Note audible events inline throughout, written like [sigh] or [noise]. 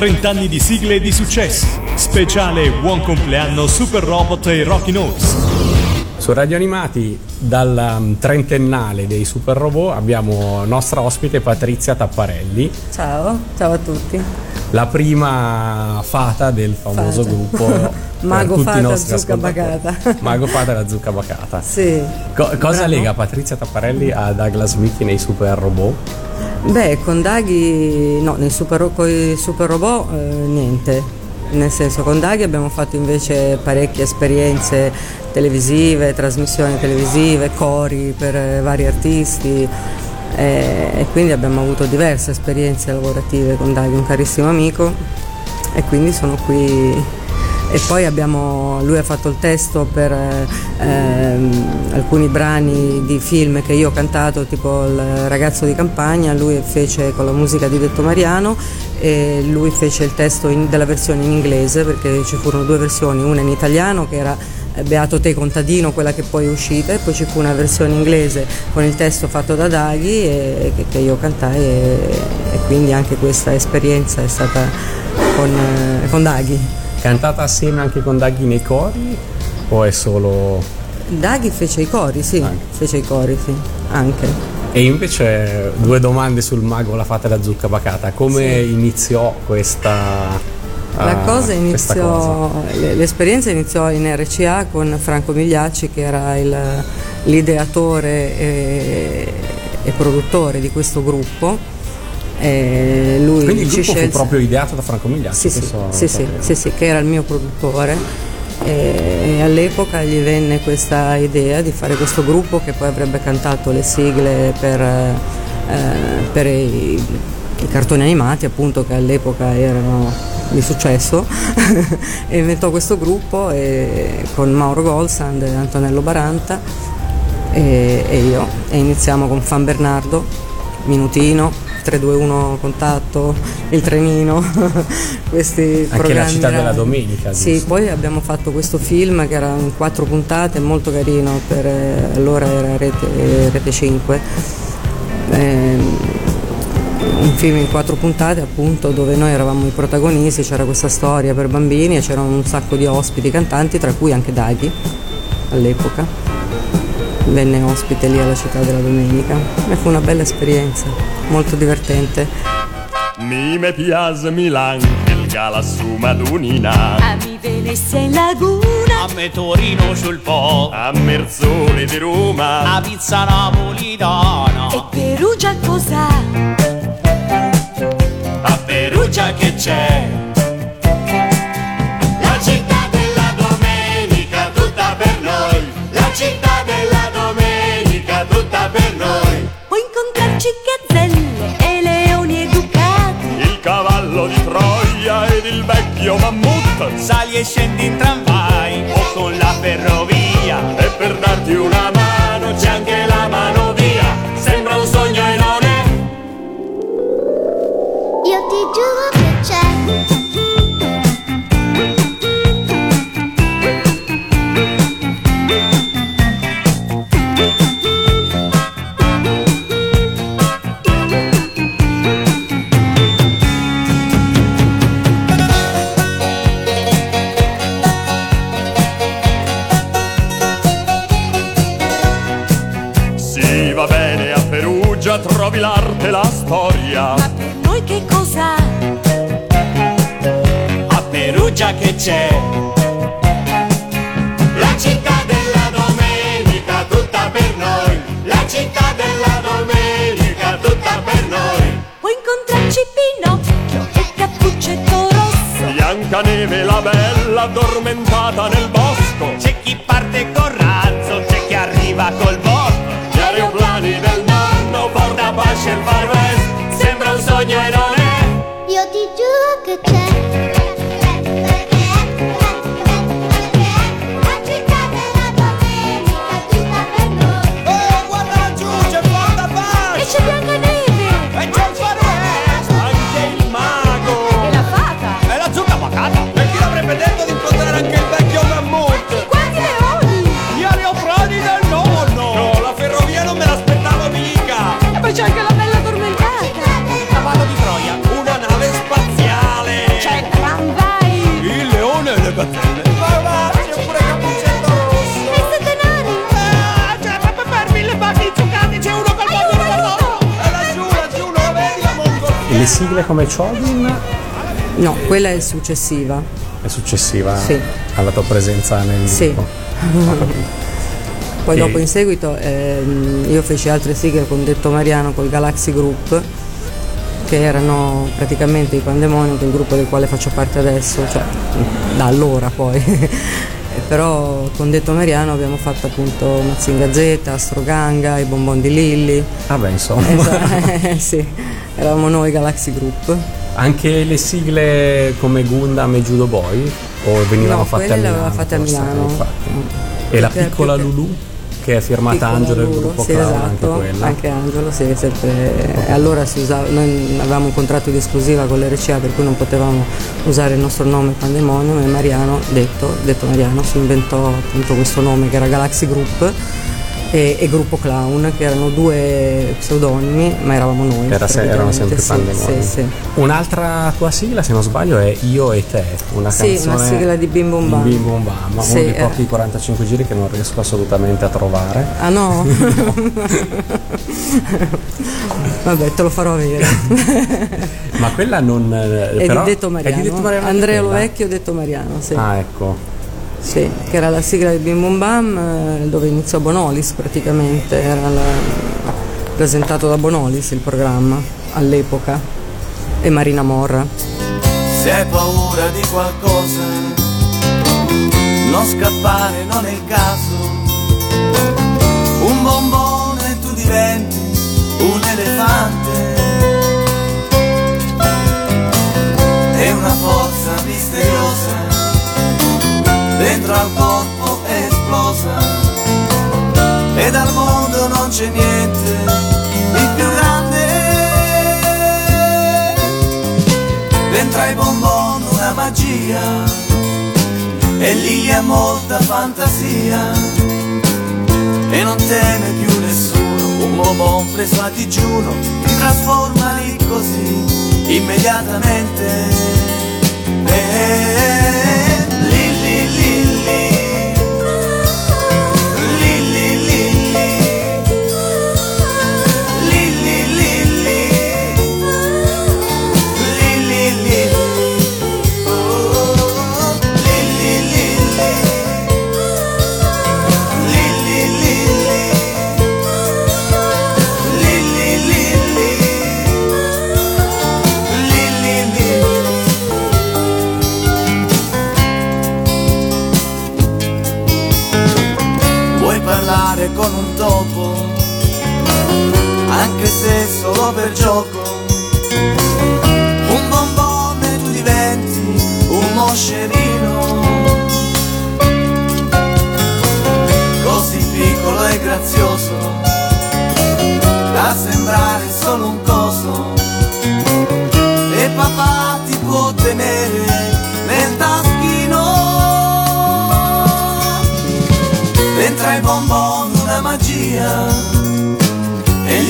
30 anni di sigle e di successi. Speciale Buon compleanno Super Robot e Rocky Notes. Su Radio Animati, dal um, trentennale dei Super Robot, abbiamo nostra ospite Patrizia Tapparelli. Ciao, ciao a tutti. La prima fata del famoso Fata. gruppo [laughs] Mago Fata nostri Zucca. Bacata. [laughs] Mago Fata e la zucca bacata. Sì. Co- cosa Bravo. lega Patrizia Tapparelli a Douglas Mickey nei Super Robot? Beh, con Daghi, no, nei super, super robot eh, niente. Nel senso, con Daghi abbiamo fatto invece parecchie esperienze televisive, trasmissioni televisive, cori per eh, vari artisti eh, e quindi abbiamo avuto diverse esperienze lavorative con Daghi, un carissimo amico e quindi sono qui e poi abbiamo, lui ha fatto il testo per eh, ehm, alcuni brani di film che io ho cantato, tipo Il ragazzo di campagna, lui fece con la musica di Detto Mariano e lui fece il testo in- della versione in inglese perché ci furono due versioni, una in italiano che era eh, Beato te contadino, quella che poi è uscita, e poi ci fu una versione inglese con il testo fatto da Daghi e, che, che io cantai e, e quindi anche questa esperienza è stata con, eh, con Daghi. Cantata assieme anche con Daghi nei cori o è solo... Daghi fece i cori, sì, Anche. fece i cori, sì, anche. E invece due domande sul mago, la fata e la zucca bacata. Come Sì. iniziò questa... La ah, cosa cosa? iniziò, l- l'esperienza iniziò in RCA con Franco Migliacci che era il- l'ideatore e, e produttore di questo gruppo. E lui Quindi il gruppo fu scelse- proprio ideato da Franco Migliacci? Sì, sì, sì, sì, sì, sì, che era il mio produttore. E, e all'epoca gli venne questa idea di fare questo gruppo che poi avrebbe cantato le sigle per, eh, per i, i cartoni animati appunto che all'epoca erano di successo. [laughs] E inventò questo gruppo e- con Mauro Golsand e Antonello Baranta e, e io. E iniziamo con Fan Bernardo, Minutino, 321 Contatto, Il Trenino, [laughs] questi Anche programmi la città della domenica, Sì, giusto? poi abbiamo fatto questo film che era in quattro puntate, molto carino, per, eh, allora era Rete, Rete 5. Ehm, un film in quattro puntate appunto dove noi eravamo i protagonisti, c'era questa storia per bambini e c'erano un sacco di ospiti cantanti, tra cui anche Daghi all'epoca. Venne ospite lì alla città della domenica e fu una bella esperienza, molto divertente. Mi me piace Milan, il gala su Madunina. A mi Venezia in laguna, A me Torino sul Po, A Merzoli di Roma. a pizza napolitana, e Perugia cos'ha? A Perugia che c'è. Vecchio mammut. sali e scendi in tramvai o con la ferrovia. E per darti una mano Biancaneve la bella addormentata nel bosco. c'è chi parte col razzo, c'è chi arriva col botto. Gli aeroplani del nonno porta pace al far west. Sembra un sogno e non è. Io ti giuro che c'è. Sigle come Chodin No, quella è successiva. è successiva Sì. alla tua presenza nel Sì. gruppo. Poi E- dopo in seguito ehm, io feci altre sigle con Detto Mariano col Galaxy Group che erano praticamente i Pandemonium, il gruppo del quale faccio parte adesso, cioè da allora poi. [laughs] Però con Detto Mariano abbiamo fatto appunto Mazzinga Z, Astroganga, i Bonbon di Lilli. Vabbè, insomma. [laughs] Esatto, sì, eravamo noi Galaxy Group. Anche le sigle come Gundam e Judo Boy? O venivano No, fatte a quelle le Milano? aveva fatte a? Milano. Infatti. Mm. E la piccola Lulu? Che è firmata Angelo del gruppo sì, Clown, esatto, anche anche Angelo, sì, sempre, e allora si usava, noi avevamo un contratto di esclusiva con l'RCA per cui non potevamo usare il nostro nome Pandemonium e Mariano, detto, detto Mariano, si inventò appunto questo nome che era Galaxy Group e, e Gruppo Clown, che erano due pseudonimi, ma eravamo noi. Era se- erano sempre praticamente, Pandemonium. sì, sì, sì. Un'altra tua sigla, se non sbaglio, è Io e te, una Sì, canzone una sigla di Bim Bum Bam. Bim Bum Bam, Sì, uno dei eh. pochi 45 giri che non riesco assolutamente a trovare. Ah [laughs] [laughs] no? Vabbè, te lo farò avere. Ma quella non. eh, È però, di Detto È Mariano. di Detto Mariano Andrea? Lovecchio, Detto Mariano, sì. Ah, ecco. Sì, che era la sigla di Bim Bum Bam, eh, dove iniziò Bonolis praticamente, era la- presentato da Bonolis il programma all'epoca e Marina Morra. Se hai paura di qualcosa, non scappare, non è il caso. Un bombone tu diventi un elefante. C'è niente di più grande. Dentro ai bonbon una magia e lì ha molta fantasia. E non teme più nessuno un bonbon preso a digiuno ti trasforma lì così immediatamente. Eh, lì, lì, solo per gioco. Un bombone tu diventi un moscerino così piccolo e grazioso da sembrare solo un coso. E papà ti può tenere nel taschino. Dentro ai bonbon una magia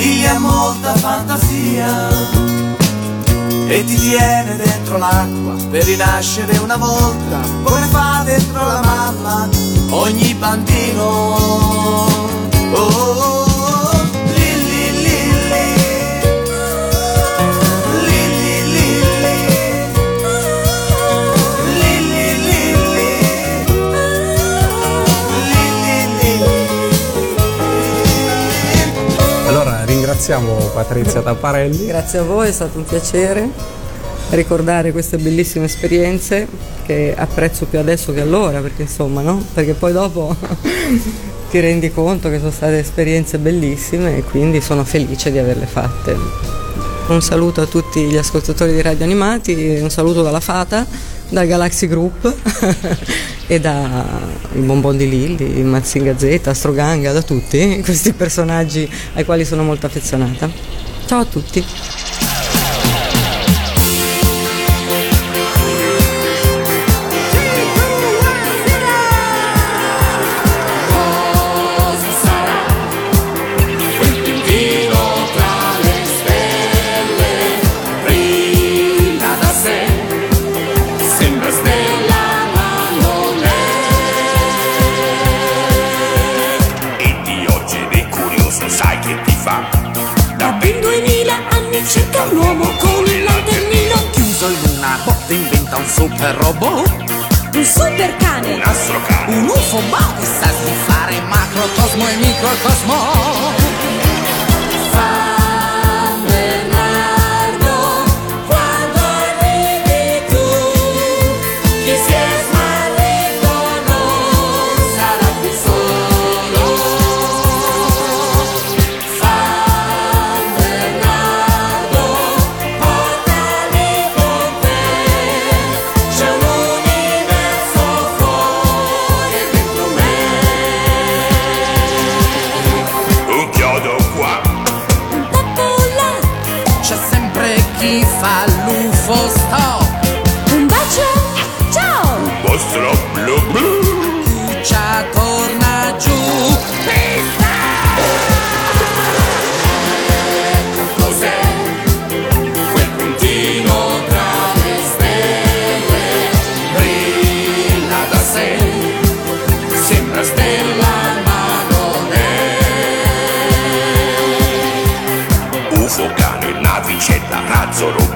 lì ha molta fantasia e ti tiene dentro l'acqua per rinascere una volta come fa dentro la mamma ogni bambino oh, oh, oh. Ringraziamo Patrizia Tapparelli. Grazie a voi, è stato un piacere ricordare queste bellissime esperienze che apprezzo più adesso che allora, perché insomma, no? Perché poi dopo [laughs] ti rendi conto che sono state esperienze bellissime e quindi sono felice di averle fatte. Un saluto a tutti gli ascoltatori di Radio Animati, un saluto dalla Fata, dal Galaxy Group [laughs] e da il Bonbon di Lilli, Mazzinga Z, Astroganga, da tutti questi personaggi ai quali sono molto affezionata. Ciao a tutti! Autobot inventa un super robot. Un super cane, un astrocane, un UFO ma che sa di fare macrocosmo e microcosmo.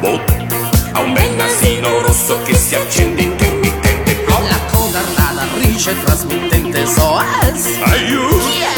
botte Ha un bel nasino rosso che si accende intermittente con La coda radar rice trasmittente SOS eh, Aiuto! Yeah.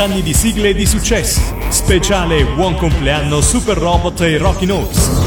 anni di sigle e di successi. Speciale Buon compleanno Super Robot e Rocky Notes.